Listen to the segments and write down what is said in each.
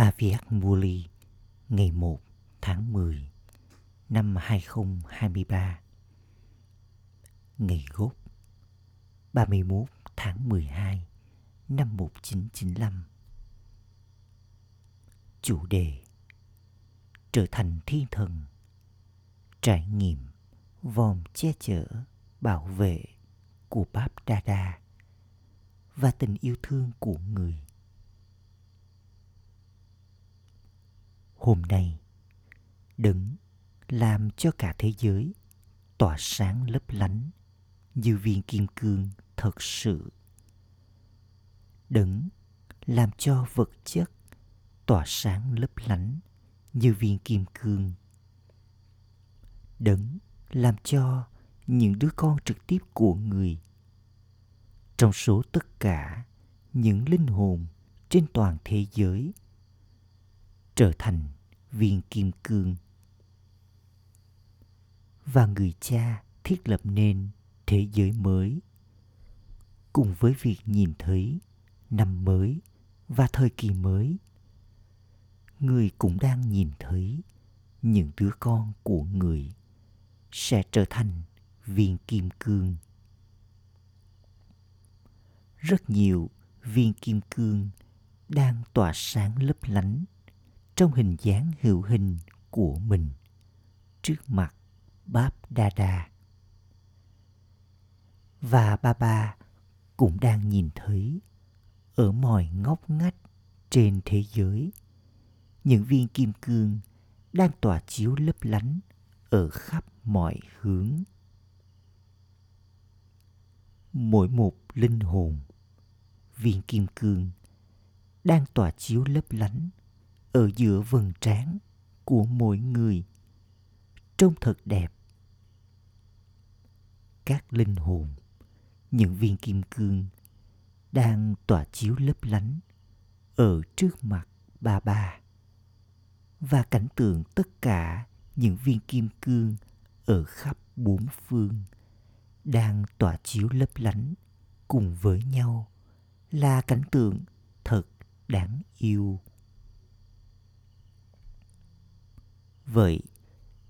Aviat Muli, ngày 1 tháng 10 năm 2023 Ngày gốc 31 tháng 12 năm 1995 Chủ đề, Trở thành thiên thần, Trải nghiệm vòng che chở, bảo vệ của Báp Đa Đa và tình yêu thương của người hôm nay đấng làm cho cả thế giới tỏa sáng lấp lánh như viên kim cương thật sự. Đấng làm cho vật chất tỏa sáng lấp lánh như viên kim cương. Đấng làm cho những đứa con trực tiếp của người trong số tất cả những linh hồn trên toàn thế giới trở thành viên kim cương. Và người cha thiết lập nên thế giới mới, cùng với việc nhìn thấy năm mới và thời kỳ mới, người cũng đang nhìn thấy những đứa con của người sẽ trở thành viên kim cương. Rất nhiều viên kim cương đang tỏa sáng lấp lánh trong hình dáng hữu hình của mình trước mặt Báp Đa Đa. Và ba ba cũng đang nhìn thấy ở mọi ngóc ngách trên thế giới những viên kim cương đang tỏa chiếu lấp lánh ở khắp mọi hướng. Mỗi một linh hồn, viên kim cương đang tỏa chiếu lấp lánh ở giữa vầng trán của mỗi người. Trông thật đẹp. Các linh hồn, những viên kim cương đang tỏa chiếu lấp lánh ở trước mặt ba ba. Và cảnh tượng tất cả những viên kim cương ở khắp bốn phương đang tỏa chiếu lấp lánh cùng với nhau là cảnh tượng thật đáng yêu. Vậy,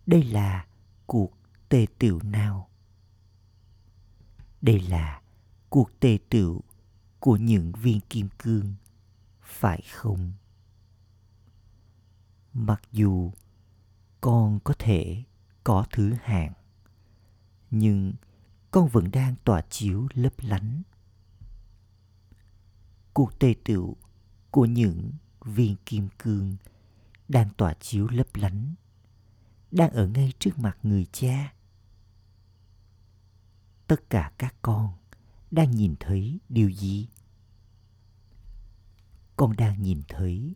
đây là cuộc tề tựu nào? Đây là cuộc tề tựu của những viên kim cương, phải không? Mặc dù con có thể có thứ hạng, nhưng con vẫn đang tỏa chiếu lấp lánh. Cuộc tề tựu của những viên kim cương đang tỏa chiếu lấp lánh, đang ở ngay trước mặt người cha. Tất cả các con đang nhìn thấy điều gì? Con đang nhìn thấy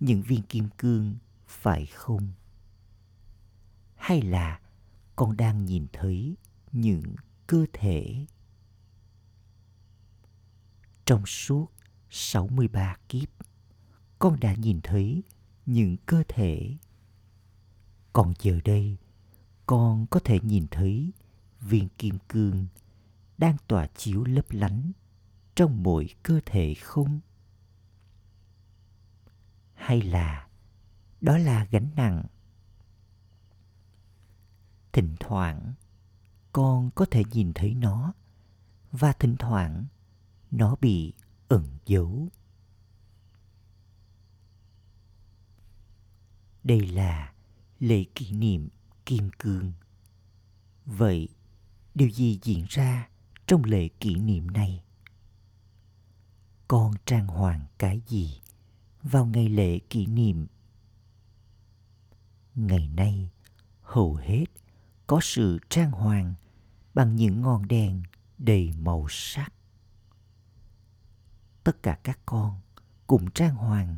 những viên kim cương, phải không? Hay là con đang nhìn thấy những cơ thể? Trong suốt 63 kiếp, con đã nhìn thấy những cơ thể. Còn giờ đây, con có thể nhìn thấy viên kim cương đang tỏa chiếu lấp lánh trong mỗi cơ thể không? Hay là đó là gánh nặng? Thỉnh thoảng, con có thể nhìn thấy nó và thỉnh thoảng nó bị ẩn giấu. Đây là lễ kỷ niệm kim cương. Vậy, điều gì diễn ra trong lễ kỷ niệm này? Con trang hoàng cái gì vào ngày lễ kỷ niệm? Ngày nay, hầu hết có sự trang hoàng bằng những ngọn đèn đầy màu sắc. Tất cả các con cùng trang hoàng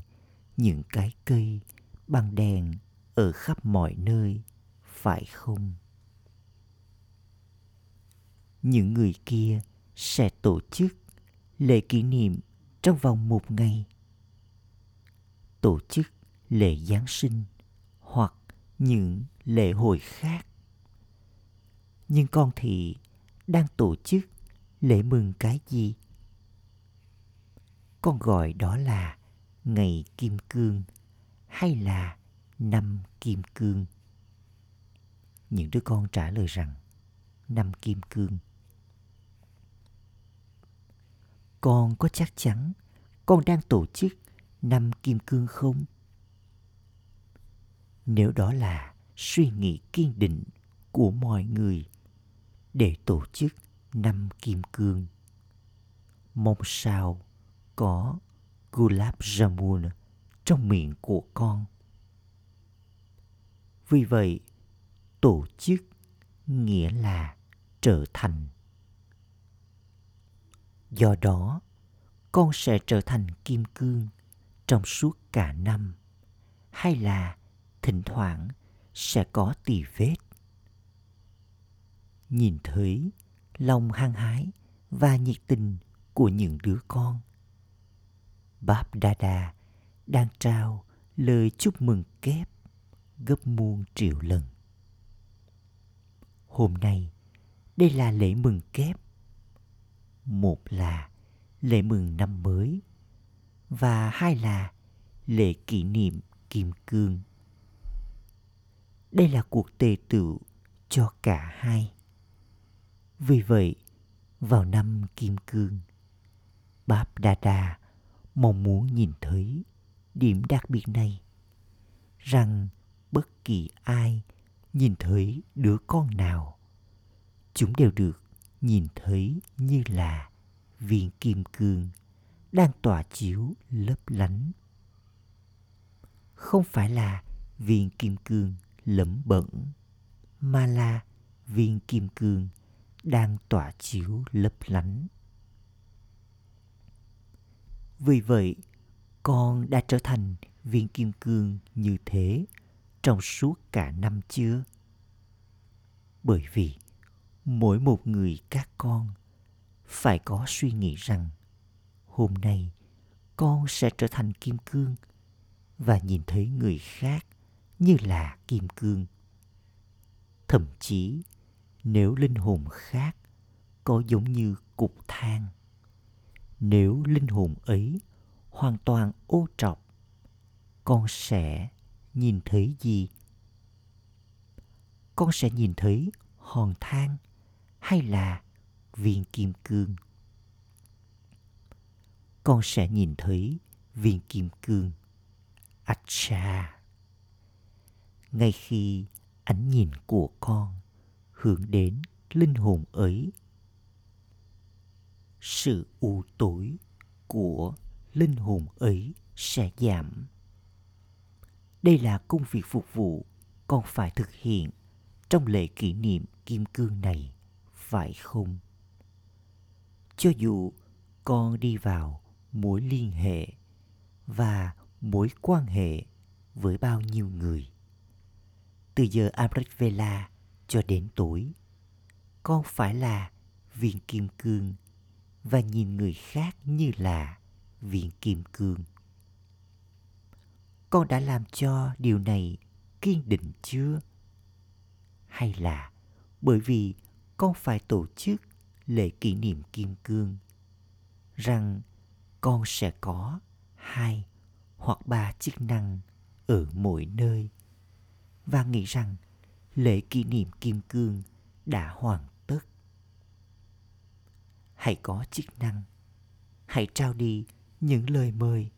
những cái cây bằng đèn ở khắp mọi nơi, phải không? Những người kia sẽ tổ chức lễ kỷ niệm trong vòng một ngày. Tổ chức lễ giáng sinh hoặc những lễ hội khác. Nhưng con thì đang tổ chức lễ mừng cái gì? Con gọi đó là ngày kim cương hay là năm kim cương? Những đứa con trả lời rằng năm kim cương. Con có chắc chắn con đang tổ chức năm kim cương không? Nếu đó là suy nghĩ kiên định của mọi người để tổ chức năm kim cương, mong sao có gulab jamun trong miệng của con. Vì vậy, tổ chức nghĩa là trở thành. Do đó, con sẽ trở thành kim cương trong suốt cả năm hay là thỉnh thoảng sẽ có tì vết. Nhìn thấy lòng hăng hái và nhiệt tình của những đứa con. Báp Đa Đa đang trao lời chúc mừng kép gấp muôn triệu lần. Hôm nay, đây là lễ mừng kép. Một là lễ mừng năm mới và hai là lễ kỷ niệm kim cương. Đây là cuộc tề tựu cho cả hai. Vì vậy, vào năm kim cương, Báp Đa Đa mong muốn nhìn thấy điểm đặc biệt này, rằng bất kỳ ai nhìn thấy đứa con nào, chúng đều được nhìn thấy như là viên kim cương đang tỏa chiếu lấp lánh. Không phải là viên kim cương lấm bẩn mà là viên kim cương đang tỏa chiếu lấp lánh. Vì vậy con đã trở thành viên kim cương như thế trong suốt cả năm chưa? Bởi vì mỗi một người các con phải có suy nghĩ rằng hôm nay con sẽ trở thành kim cương và nhìn thấy người khác như là kim cương. Thậm chí, nếu linh hồn khác có giống như cục than, nếu linh hồn ấy hoàn toàn ô trọc. Con sẽ nhìn thấy gì? Con sẽ nhìn thấy hòn than hay là viên kim cương? Con sẽ nhìn thấy viên kim cương. Acha! Ngay khi ánh nhìn của con hướng đến linh hồn ấy, sự u tối của linh hồn ấy sẽ giảm. Đây là công việc phục vụ con phải thực hiện trong lễ kỷ niệm kim cương này, phải không? Cho dù con đi vào mối liên hệ và mối quan hệ với bao nhiêu người, từ giờ Amrit Vela cho đến tối, con phải là viên kim cương và nhìn người khác như là viên kim cương. Con đã làm cho điều này kiên định chưa? Hay là bởi vì con phải tổ chức lễ kỷ niệm kim cương rằng con sẽ có hai hoặc ba chức năng ở mỗi nơi và nghĩ rằng lễ kỷ niệm kim cương đã hoàn tất. Hãy có chức năng. Hãy trao đi những lời mời.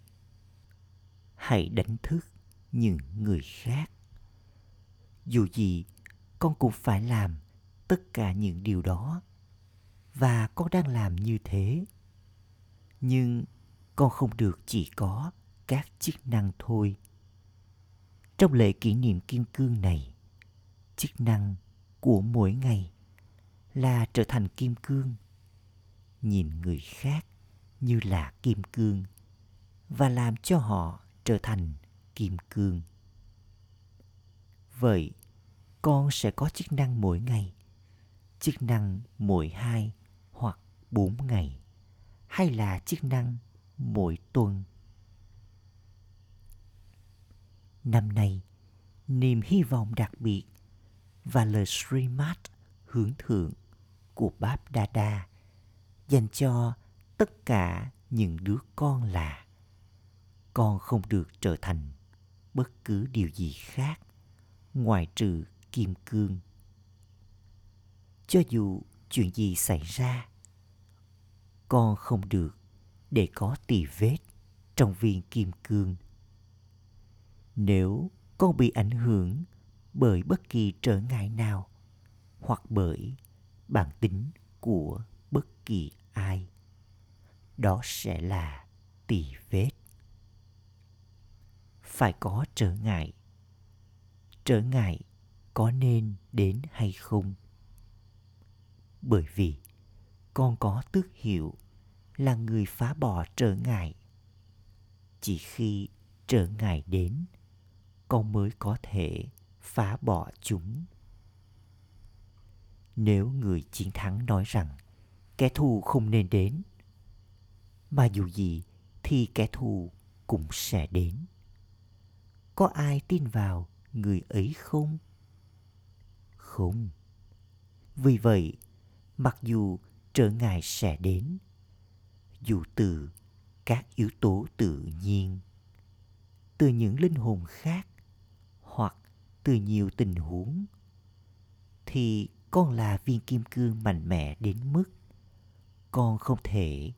Hãy đánh thức những người khác. Dù gì, con cũng phải làm tất cả những điều đó. Và con đang làm như thế. Nhưng con không được chỉ có các chức năng thôi. Trong lễ kỷ niệm kim cương này, chức năng của mỗi ngày là trở thành kim cương. Nhìn người khác như là kim cương, và làm cho họ trở thành kim cương. Vậy, con sẽ có chức năng mỗi ngày, chức năng mỗi hai hoặc bốn ngày, hay là chức năng mỗi tuần? Năm nay, niềm hy vọng đặc biệt và lời Srimad hướng thượng của Báp Đa Đa dành cho tất cả những đứa con là. Con không được trở thành bất cứ điều gì khác ngoài trừ kim cương. Cho dù chuyện gì xảy ra, con không được để có tì vết trong viên kim cương. Nếu con bị ảnh hưởng bởi bất kỳ trở ngại nào hoặc bởi bản tính của bất kỳ ai đó sẽ là tỳ vết. Phải có trở ngại. Trở ngại có nên đến hay không? Bởi vì con có tước hiệu là người phá bỏ trở ngại. Chỉ khi trở ngại đến, con mới có thể phá bỏ chúng. Nếu người chiến thắng nói rằng kẻ thù không nên đến mà dù gì, thì kẻ thù cũng sẽ đến. Có ai tin vào người ấy không? Không. Vì vậy, mặc dù trở ngại sẽ đến, dù từ các yếu tố tự nhiên, từ những linh hồn khác hoặc từ nhiều tình huống, thì con là viên kim cương mạnh mẽ đến mức con không thể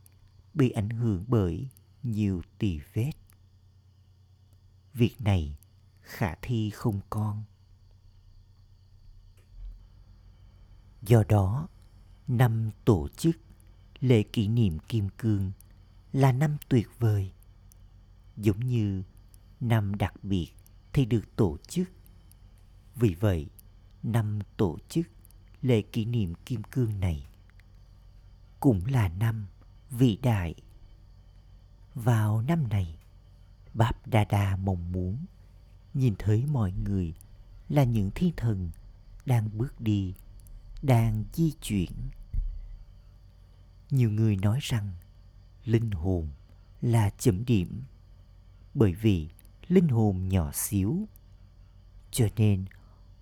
bị ảnh hưởng bởi nhiều tỳ vết. Việc này khả thi không con. Do đó, năm tổ chức lễ kỷ niệm kim cương là năm tuyệt vời, giống như năm đặc biệt thì được tổ chức. Vì vậy, năm tổ chức lễ kỷ niệm kim cương này cũng là năm vĩ đại. Vào năm này, báp đa đa mong muốn nhìn thấy mọi người là những thiên thần đang bước đi, đang di chuyển. Nhiều người nói rằng linh hồn là chấm điểm, bởi vì linh hồn nhỏ xíu, cho nên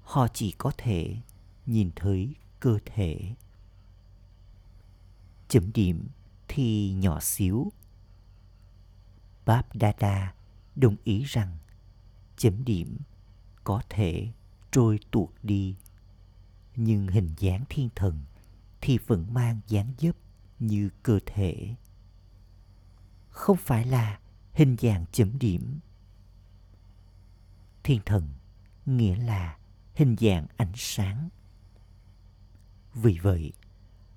họ chỉ có thể nhìn thấy cơ thể. Chấm điểm thì nhỏ xíu. Bab Dada đồng ý rằng chấm điểm có thể trôi tuột đi. Nhưng hình dáng thiên thần thì vẫn mang dáng dấp như cơ thể. Không phải là hình dạng chấm điểm. Thiên thần nghĩa là hình dạng ánh sáng. Vì vậy,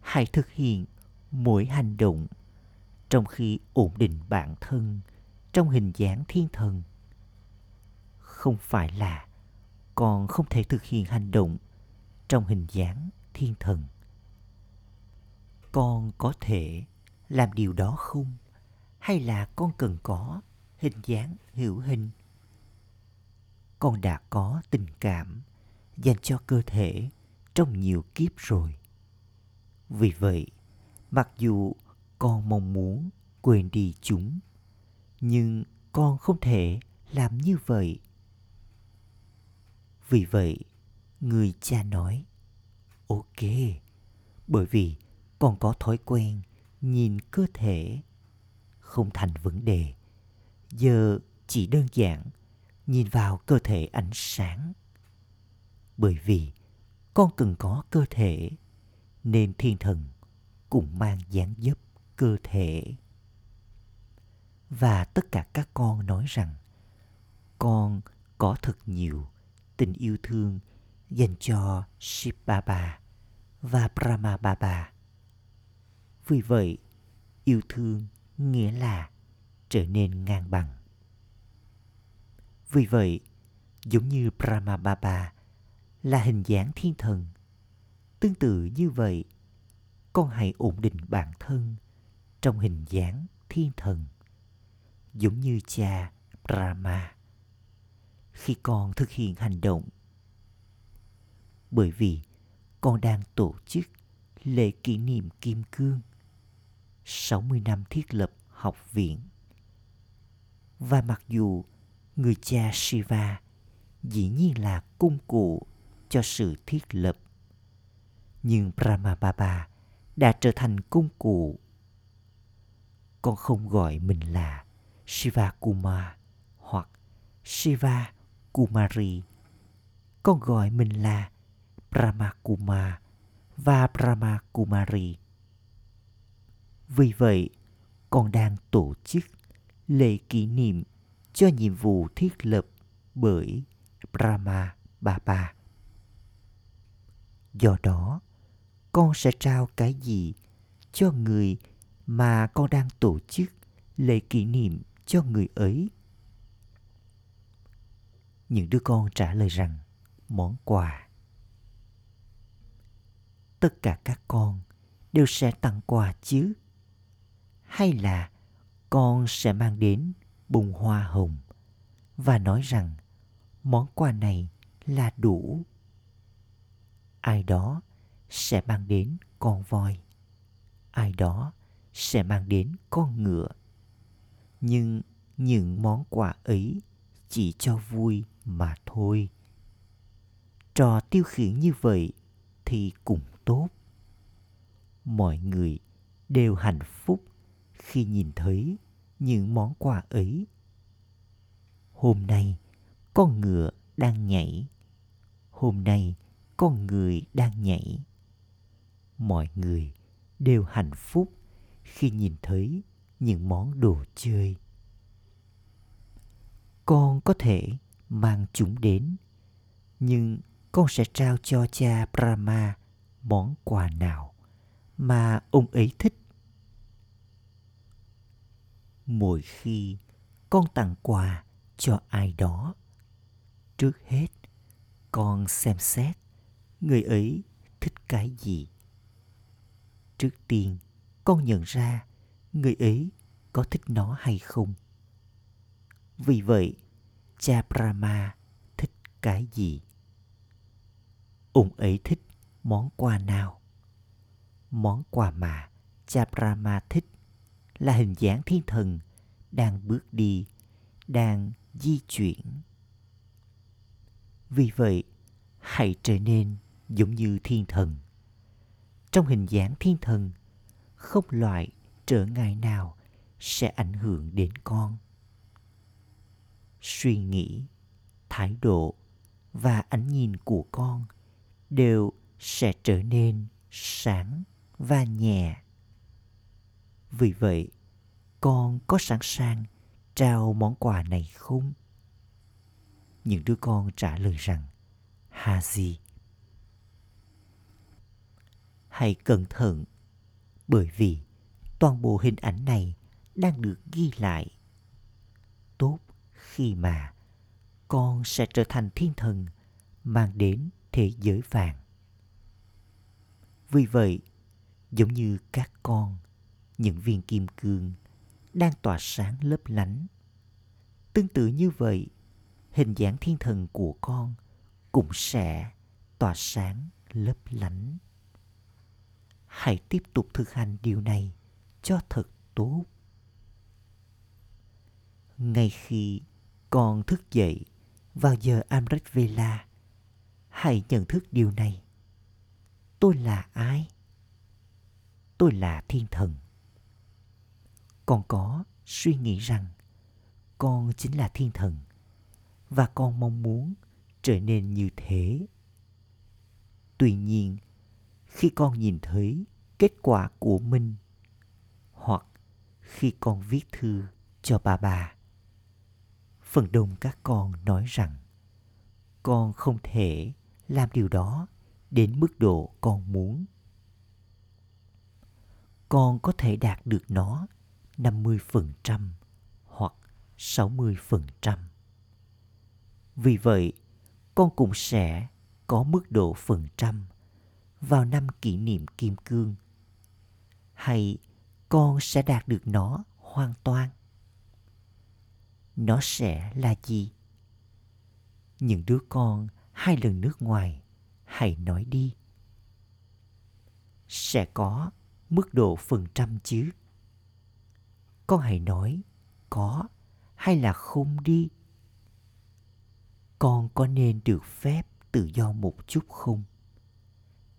hãy thực hiện mỗi hành động. Trong khi ổn định bản thân, trong hình dáng thiên thần. Không phải là con không thể thực hiện hành động trong hình dáng thiên thần. Con có thể làm điều đó không? Hay là con cần có hình dáng hữu hình? Con đã có tình cảm dành cho cơ thể trong nhiều kiếp rồi. Vì vậy mặc dù con mong muốn quên đi chúng, nhưng con không thể làm như vậy. Vì vậy, người cha nói, ok, bởi vì con có thói quen nhìn cơ thể không thành vấn đề. Giờ chỉ đơn giản nhìn vào cơ thể ánh sáng. Bởi vì con cần có cơ thể nên thiên thần cũng mang dáng dấp cơ thể và tất cả các con nói rằng con có thật nhiều tình yêu thương dành cho Shiv Baba và Brahma Baba. Vì vậy, yêu thương nghĩa là trở nên ngang bằng. Vì vậy, giống như Brahma Baba là hình dáng thiên thần, tương tự như vậy, con hãy ổn định bản thân trong hình dáng thiên thần, giống như cha Brahma. Khi con thực hiện hành động, bởi vì con đang tổ chức lễ kỷ niệm Kim Cương 60 năm thiết lập học viện. Và mặc dù người cha Shiva dĩ nhiên là công cụ cho sự thiết lập, nhưng Brahma Baba đã trở thành công cụ. Con không gọi mình là Shiva Kumar hoặc Shiva Kumari. Con gọi mình là Brahma Kumar và Brahma Kumari. Vì vậy, con đang tổ chức lễ kỷ niệm cho nhiệm vụ thiết lập bởi Brahma Baba. Do đó, con sẽ trao cái gì cho người mà con đang tổ chức lễ kỷ niệm cho người ấy? Những đứa con trả lời rằng, món quà. Tất cả các con đều sẽ tặng quà chứ? Hay là con sẽ mang đến bông hoa hồng và nói rằng, món quà này là đủ ai đó sẽ mang đến con voi. Ai đó sẽ mang đến con ngựa. Nhưng những món quà ấy chỉ cho vui mà thôi. Trò tiêu khiển như vậy thì cũng tốt. Mọi người đều hạnh phúc khi nhìn thấy những món quà ấy. Hôm nay con ngựa đang nhảy. Hôm nay con người đang nhảy mọi người đều hạnh phúc khi nhìn thấy những món đồ chơi. Con có thể mang chúng đến, nhưng con sẽ trao cho cha brahma món quà nào mà ông ấy thích. Mỗi khi con tặng quà cho ai đó, trước hết con xem xét người ấy thích cái gì trước tiên, con nhận ra người ấy có thích nó hay không. Vì vậy, cha brahma thích cái gì? Ông ấy thích món quà nào? Món quà mà cha brahma thích là hình dáng thiên thần đang bước đi, đang di chuyển. Vì vậy, hãy trở nên giống như thiên thần trong hình dáng thiên thần, không loại trở ngại nào sẽ ảnh hưởng đến con suy nghĩ, thái độ và ánh nhìn của con đều sẽ trở nên sáng và nhẹ vì vậy, con có sẵn sàng trao món quà này không những đứa con trả lời rằng Haji. Hãy cẩn thận bởi vì toàn bộ hình ảnh này đang được ghi lại. Tốt khi mà con sẽ trở thành thiên thần mang đến thế giới vàng. Vì vậy, giống như các con, những viên kim cương đang tỏa sáng lấp lánh. Tương tự như vậy, hình dáng thiên thần của con cũng sẽ tỏa sáng lấp lánh. Hãy tiếp tục thực hành điều này cho thật tốt. Ngay khi con thức dậy vào giờ Amrit Vela, hãy nhận thức điều này. Tôi là ai? Tôi là thiên thần. Con có suy nghĩ rằng con chính là thiên thần và con mong muốn trở nên như thế tuy nhiên khi con nhìn thấy kết quả của mình hoặc khi con viết thư cho bà bà phần đông các con nói rằng con không thể làm điều đó đến mức độ con muốn. Con có thể đạt được nó 50% hoặc 60%. Vì vậy, con cũng sẽ có mức độ phần trăm vào năm kỷ niệm kim cương. Hay con sẽ đạt được nó hoàn toàn? Nó sẽ là gì? Những đứa con hai lần nước ngoài hãy nói đi. Sẽ có mức độ phần trăm chứ? Con hãy nói có hay là không đi. Con có nên được phép tự do một chút không?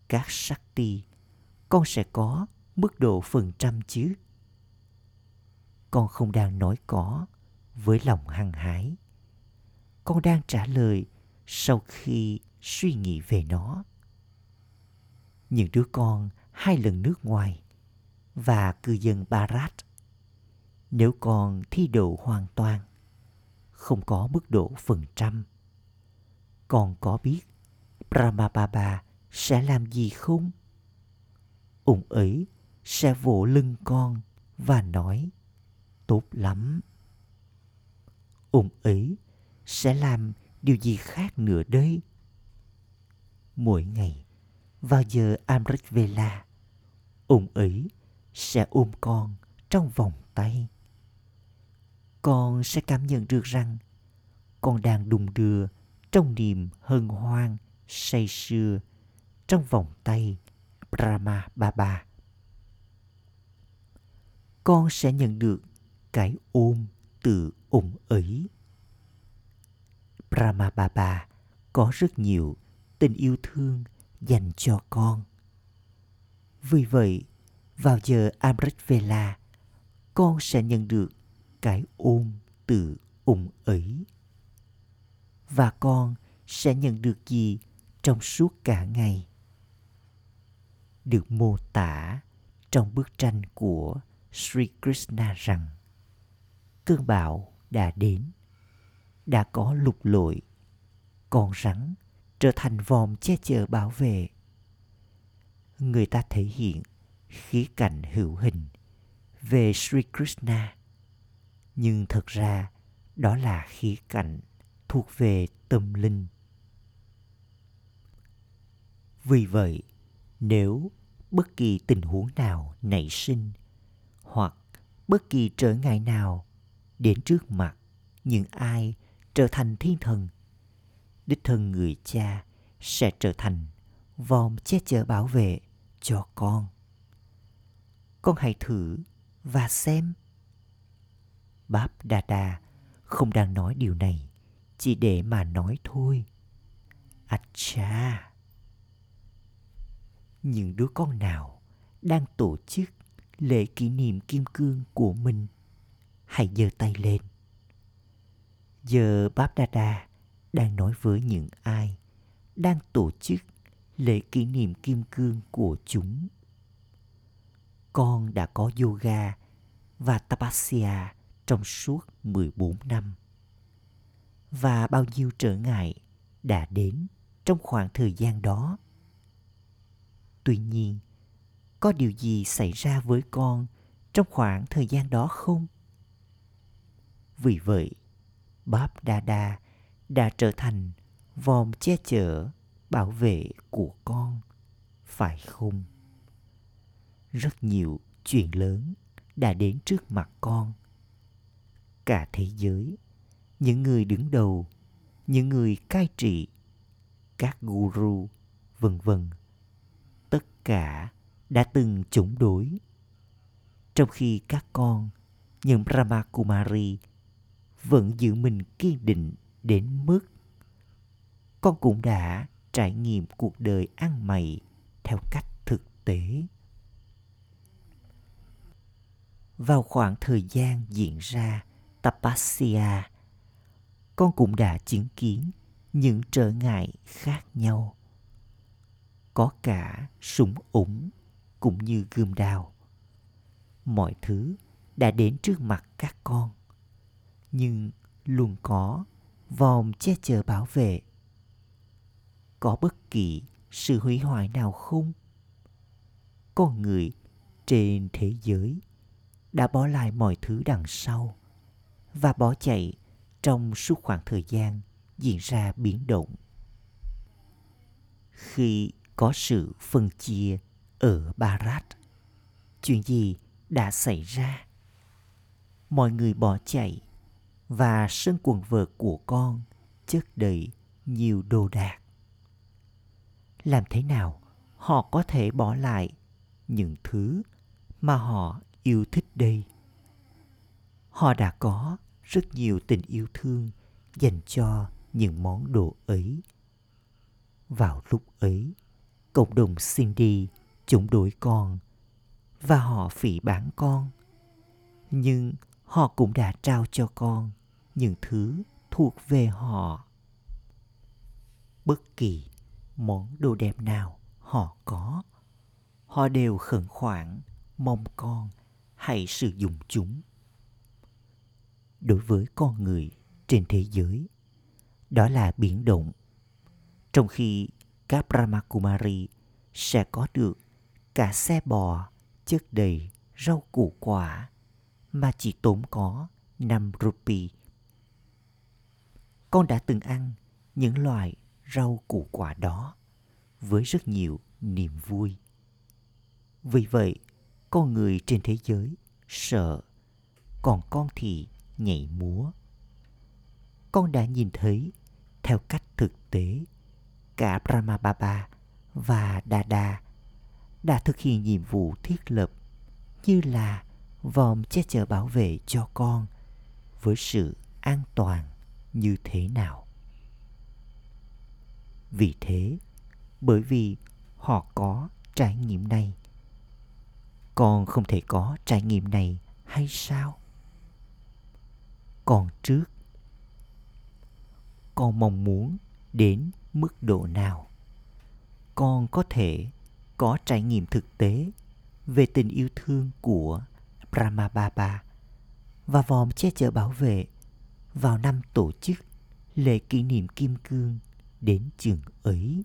Các sắc ti con sẽ có mức độ phần trăm chứ? Con không đang nói có với lòng hăng hái. Con đang trả lời sau khi suy nghĩ về nó. Những đứa con hai lần nước ngoài và cư dân Barat. Nếu con thi đậu hoàn toàn, không có mức độ phần trăm, con có biết Brahmababa sẽ làm gì không? Ông ấy sẽ vỗ lưng con và nói tốt lắm. Ông ấy sẽ làm điều gì khác nữa đây? Mỗi ngày, vào giờ Amrit Vela, ông ấy sẽ ôm con trong vòng tay. Con sẽ cảm nhận được rằng con đang đùng đưa trong niềm hân hoan, say sưa trong vòng tay Brahma Baba. Con sẽ nhận được cái ôm từ ông ấy. Brahma Baba có rất nhiều tình yêu thương dành cho con. Vì vậy, vào giờ Amrit Vela, con sẽ nhận được cái ôm từ ông ấy. Và con sẽ nhận được gì trong suốt cả ngày? Được mô tả trong bức tranh của Sri Krishna rằng cơn bão đã đến, đã có lục lội, con rắn trở thành vòm che chở bảo vệ. Người ta thể hiện khía cạnh hữu hình về Sri Krishna. Nhưng thật ra đó là khía cạnh thuộc về tâm linh. Vì vậy, nếu bất kỳ tình huống nào nảy sinh hoặc bất kỳ trở ngại nào đến trước mặt những ai trở thành thiên thần, đích thân người cha sẽ trở thành vòm che chở bảo vệ cho con. Con hãy thử và xem. Báp đa đa không đang nói điều này chỉ để mà nói thôi. À những đứa con nào đang tổ chức lễ kỷ niệm kim cương của mình hãy giơ tay lên giờ báp đa đa đang nói với những ai đang tổ chức lễ kỷ niệm kim cương của chúng con đã có yoga và tapasya trong suốt 14 năm. Và bao nhiêu trở ngại đã đến trong khoảng thời gian đó. Tuy nhiên, có điều gì xảy ra với con trong khoảng thời gian đó không? Vì vậy, Báp Đa Đa đã trở thành vòm che chở, bảo vệ của con, phải không? rất nhiều chuyện lớn đã đến trước mặt con cả thế giới những người đứng đầu những người cai trị các guru vân vân cả đã từng chống đối trong khi các con những Brahma Kumari vẫn giữ mình kiên định đến mức con cũng đã trải nghiệm cuộc đời ăn mày theo cách thực tế vào khoảng thời gian diễn ra Tapasya, con cũng đã chứng kiến những trở ngại khác nhau. Có cả súng ủng cũng như gươm đao. Mọi thứ đã đến trước mặt các con, nhưng luôn có vòng che chở bảo vệ. Có bất kỳ sự hủy hoại nào không? Con người trên thế giới đã bỏ lại mọi thứ đằng sau và bỏ chạy trong suốt khoảng thời gian diễn ra biến động. Khi có sự phân chia ở Barat, chuyện gì đã xảy ra? Mọi người bỏ chạy và sân quần vợt của con chất đầy nhiều đồ đạc. Làm thế nào họ có thể bỏ lại những thứ mà họ yêu thích đây họ đã có rất nhiều tình yêu thương dành cho những món đồ ấy vào lúc ấy cộng đồng cindy chống đối con và họ phỉ bán con. Nhưng họ cũng đã trao cho con những thứ thuộc về họ. Bất kỳ món đồ đẹp nào họ có, họ đều khẩn khoản mong con hãy sử dụng chúng. Đối với con người trên thế giới, đó là biển động. Trong khi các brahmakumari sẽ có được cả xe bò chất đầy rau củ quả mà chỉ tốn có 5 rupee. Con đã từng ăn những loại rau củ quả đó với rất nhiều niềm vui. Vì vậy, con người trên thế giới sợ, còn con thì nhảy múa. Con đã nhìn thấy theo cách thực tế cả Brahma Baba và Dada đã thực hiện nhiệm vụ thiết lập như là vòm che chở bảo vệ cho con với sự an toàn như thế nào. Vì thế, bởi vì họ có trải nghiệm này, con không thể có trải nghiệm này hay sao? Còn trước, con mong muốn đến mức độ nào? Con có thể có trải nghiệm thực tế về tình yêu thương của Brahma Baba và vòm che chở bảo vệ vào năm tổ chức lễ kỷ niệm kim cương đến trường ấy.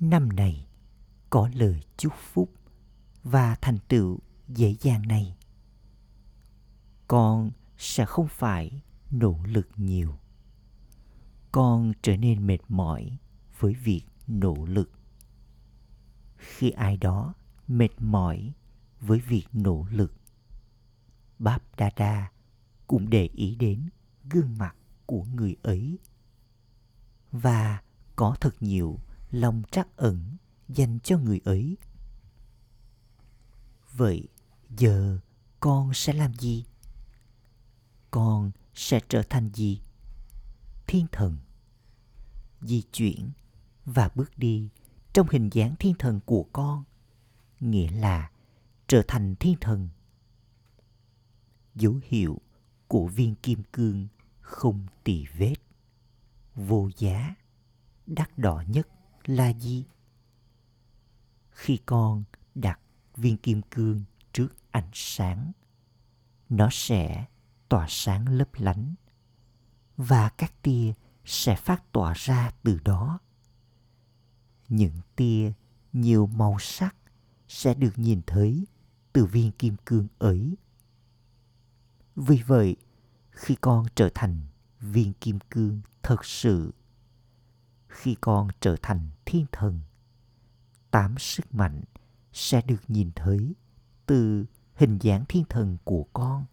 Năm này có lời chúc phúc và thành tựu dễ dàng này. Con sẽ không phải nỗ lực nhiều. Con trở nên mệt mỏi với việc nỗ lực. Khi ai đó mệt mỏi với việc nỗ lực, Báp Đa Đa cũng để ý đến gương mặt của người ấy và có thật nhiều lòng trắc ẩn dành cho người ấy. Vậy giờ con sẽ làm gì? Con sẽ trở thành gì? Thiên thần. Di chuyển và bước đi trong hình dáng thiên thần của con, nghĩa là trở thành thiên thần dấu hiệu của viên kim cương không tỳ vết vô giá, đắt đỏ nhất là gì khi con đặt viên kim cương trước ánh sáng, nó sẽ tỏa sáng lấp lánh, và các tia sẽ phát tỏa ra từ đó. Những tia nhiều màu sắc sẽ được nhìn thấy từ viên kim cương ấy. Vì vậy, khi con trở thành viên kim cương thật sự, khi con trở thành thiên thần, tám sức mạnh sẽ được nhìn thấy từ hình dáng thiên thần của con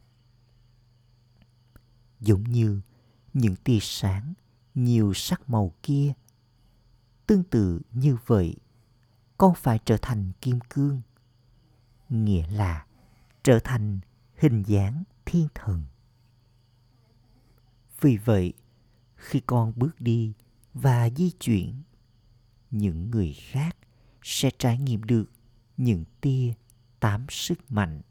giống như những tia sáng, nhiều sắc màu kia. Tương tự như vậy, con phải trở thành kim cương. Nghĩa là trở thành hình dáng thiên thần. Vì vậy, khi con bước đi và di chuyển, những người khác sẽ trải nghiệm được những tia tám sức mạnh.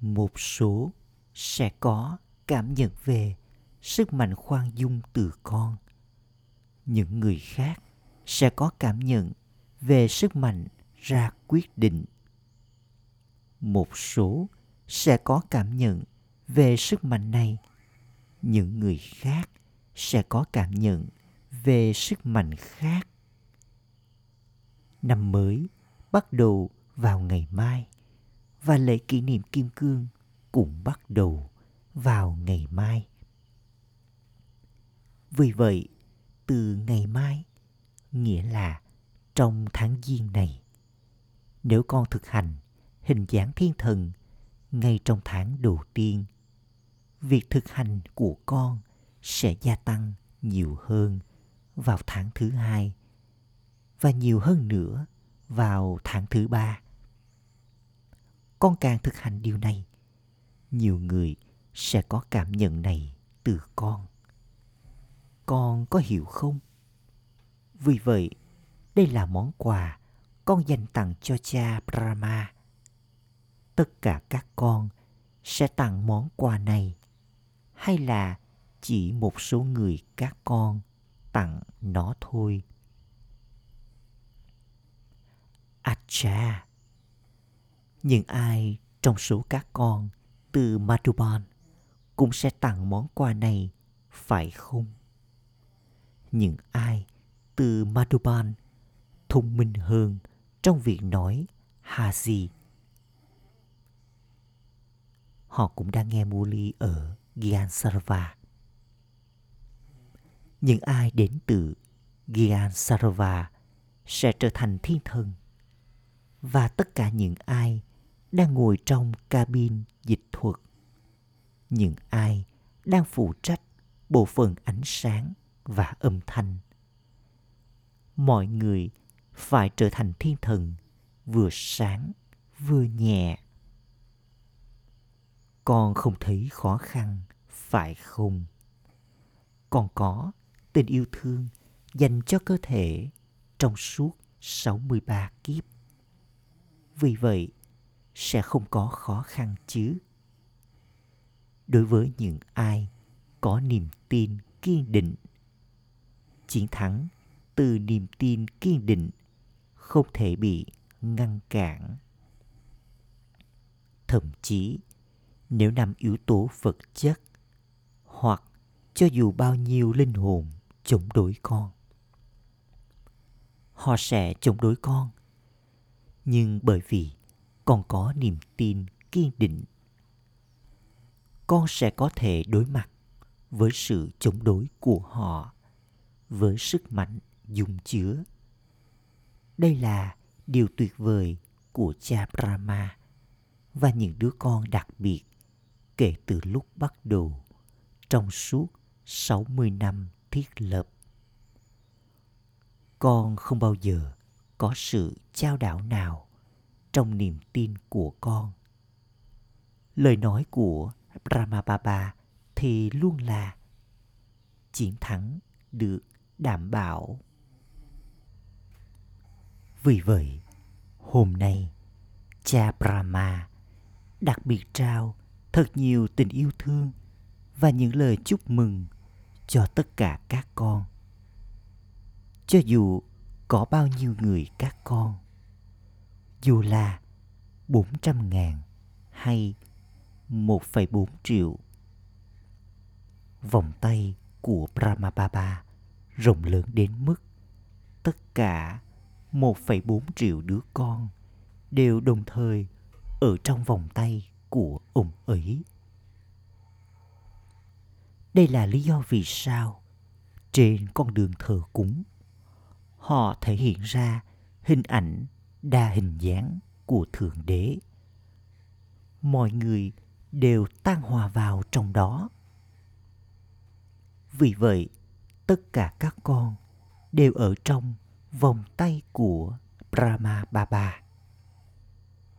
Một số sẽ có cảm nhận về sức mạnh khoan dung từ con. Những người khác sẽ có cảm nhận về sức mạnh ra quyết định. Một số sẽ có cảm nhận về sức mạnh này. Những người khác sẽ có cảm nhận về sức mạnh khác. Năm mới bắt đầu vào ngày mai và lễ kỷ niệm kim cương cũng bắt đầu vào ngày mai. Vì vậy, từ ngày mai, nghĩa là trong tháng giêng này, nếu con thực hành hình dáng thiên thần ngay trong tháng đầu tiên, việc thực hành của con sẽ gia tăng nhiều hơn vào tháng thứ hai và nhiều hơn nữa vào tháng thứ ba. Con càng thực hành điều này nhiều người sẽ có cảm nhận này từ con. Con có hiểu không? Vì vậy, đây là món quà con dành tặng cho cha brahma. Tất cả các con sẽ tặng món quà này, hay là chỉ một số người các con tặng nó thôi? Acha, những ai trong số các con từ Madhuban cũng sẽ tặng món quà này, phải không những ai từ Madhuban thông minh hơn trong việc nói hà gì? Họ cũng đang nghe Muli ở Gyansarva. Những ai đến từ Gyansarva sẽ trở thành thiên thần. Và tất cả những ai đang ngồi trong cabin dịch thuật, những ai đang phụ trách bộ phận ánh sáng và âm thanh. Mọi người phải trở thành thiên thần vừa sáng vừa nhẹ con không thấy khó khăn phải không con có tình yêu thương dành cho cơ thể trong suốt 63 kiếp. Vì vậy, sẽ không có khó khăn chứ. Đối với những ai có niềm tin kiên định, chiến thắng từ niềm tin kiên định không thể bị ngăn cản thậm chí nếu năm yếu tố vật chất hoặc cho dù bao nhiêu linh hồn chống đối con họ sẽ chống đối con nhưng bởi vì con có niềm tin kiên định con sẽ có thể đối mặt với sự chống đối của họ với sức mạnh dung chứa đây là điều tuyệt vời của cha Brahma và những đứa con đặc biệt kể từ lúc bắt đầu trong suốt 60 năm thiết lập. Con không bao giờ có sự trao đảo nào trong niềm tin của con. Lời nói của Brahma Baba thì luôn là chiến thắng được đảm bảo vì vậy, hôm nay, cha Brahma đặc biệt trao thật nhiều tình yêu thương và những lời chúc mừng cho tất cả các con. Cho dù có bao nhiêu người các con, dù là 400 ngàn hay 1,4 triệu. Vòng tay của Brahma Baba rộng lớn đến mức tất cả 1,4 triệu đứa con đều đồng thời ở trong vòng tay của ông ấy. Đây là lý do vì sao trên con đường thờ cúng họ thể hiện ra hình ảnh đa hình dáng của Thượng Đế. Mọi người đều tan hòa vào trong đó. Vì vậy, tất cả các con đều ở trong vòng tay của Brahma Baba.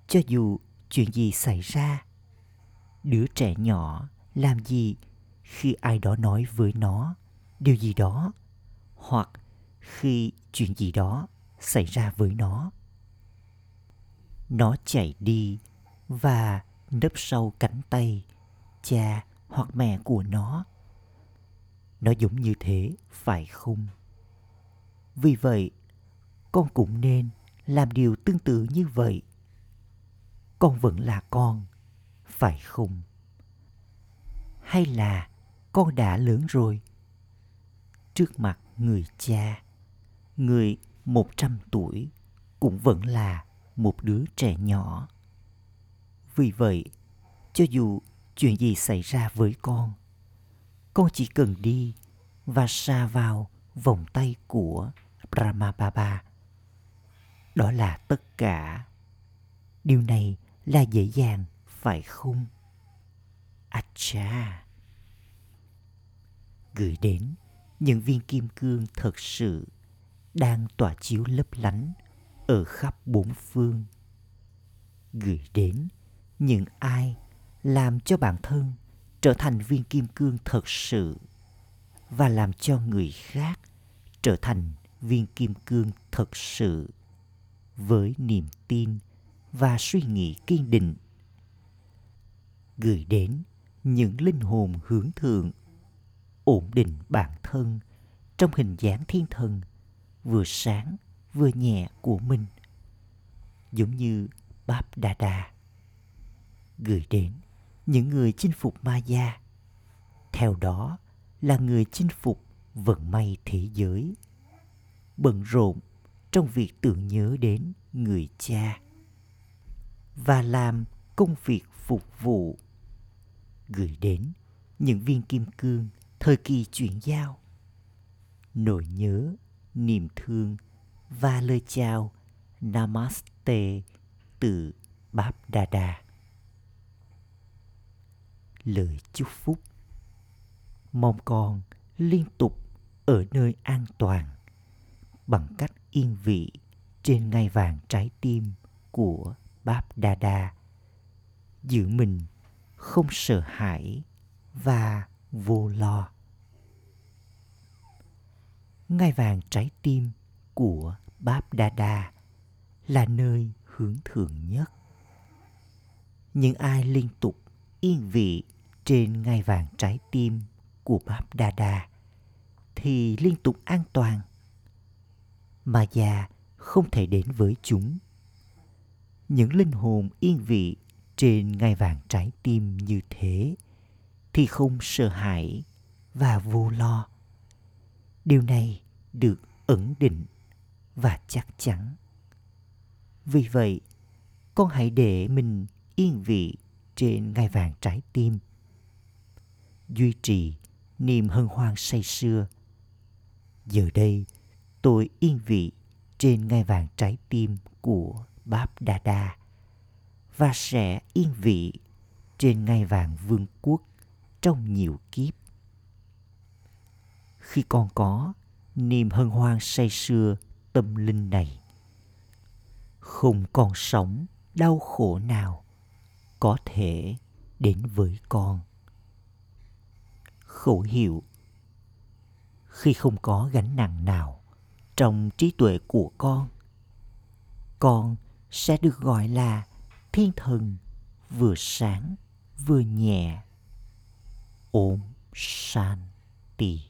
Cho dù chuyện gì xảy ra, đứa trẻ nhỏ làm gì khi ai đó nói với nó điều gì đó hoặc khi chuyện gì đó xảy ra với nó. Nó chạy đi và nấp sau cánh tay cha hoặc mẹ của nó. Nó giống như thế, phải không? Vì vậy, con cũng nên làm điều tương tự như vậy con vẫn là con phải không hay là con đã lớn rồi trước mặt người cha người một trăm tuổi cũng vẫn là một đứa trẻ nhỏ. Vì vậy, cho dù chuyện gì xảy ra với con con chỉ cần đi và xa vào vòng tay của Brahma Baba đó là tất cả. Điều này là dễ dàng, phải không? Acha. Gửi đến những viên kim cương thật sự đang tỏa chiếu lấp lánh ở khắp bốn phương. Gửi đến những ai làm cho bản thân trở thành viên kim cương thật sự và làm cho người khác trở thành viên kim cương thật sự với niềm tin và suy nghĩ kiên định. Gửi đến những linh hồn hướng thượng, ổn định bản thân trong hình dáng thiên thần vừa sáng vừa nhẹ của mình. Giống như Báp Đà Đà gửi đến những người chinh phục ma gia. Theo đó là người chinh phục vận may thế giới. Bận rộn trong việc tưởng nhớ đến người cha và làm công việc phục vụ. Gửi đến những viên kim cương thời kỳ chuyển giao. Nỗi nhớ, niềm thương và lời chào, namaste từ báp Đa Đa. lời chúc phúc mong con liên tục ở nơi an toàn bằng cách yên vị trên ngai vàng trái tim của Báp Đa Đa. Giữ mình không sợ hãi và vô lo. Ngai vàng trái tim của Báp Đa Đa là nơi hướng thượng nhất. Những ai liên tục yên vị trên ngai vàng trái tim của Báp Đa Đa thì liên tục an toàn. Mà già không thể đến với chúng. Những linh hồn yên vị trên ngai vàng trái tim như thế thì không sợ hãi và vô lo. Điều này được ẩn định và chắc chắn. Vì vậy, con hãy để mình yên vị trên ngai vàng trái tim. Duy trì niềm hân hoan say sưa. Giờ đây, tôi yên vị trên ngai vàng trái tim của Báp Đa Đa và sẽ yên vị trên ngai vàng vương quốc trong nhiều kiếp. Khi con có niềm hân hoan say sưa tâm linh này, không còn sống đau khổ nào có thể đến với con. Khẩu hiệu khi không có gánh nặng nào trong trí tuệ của con con sẽ được gọi là thiên thần vừa sáng vừa nhẹ. Ôm shanti.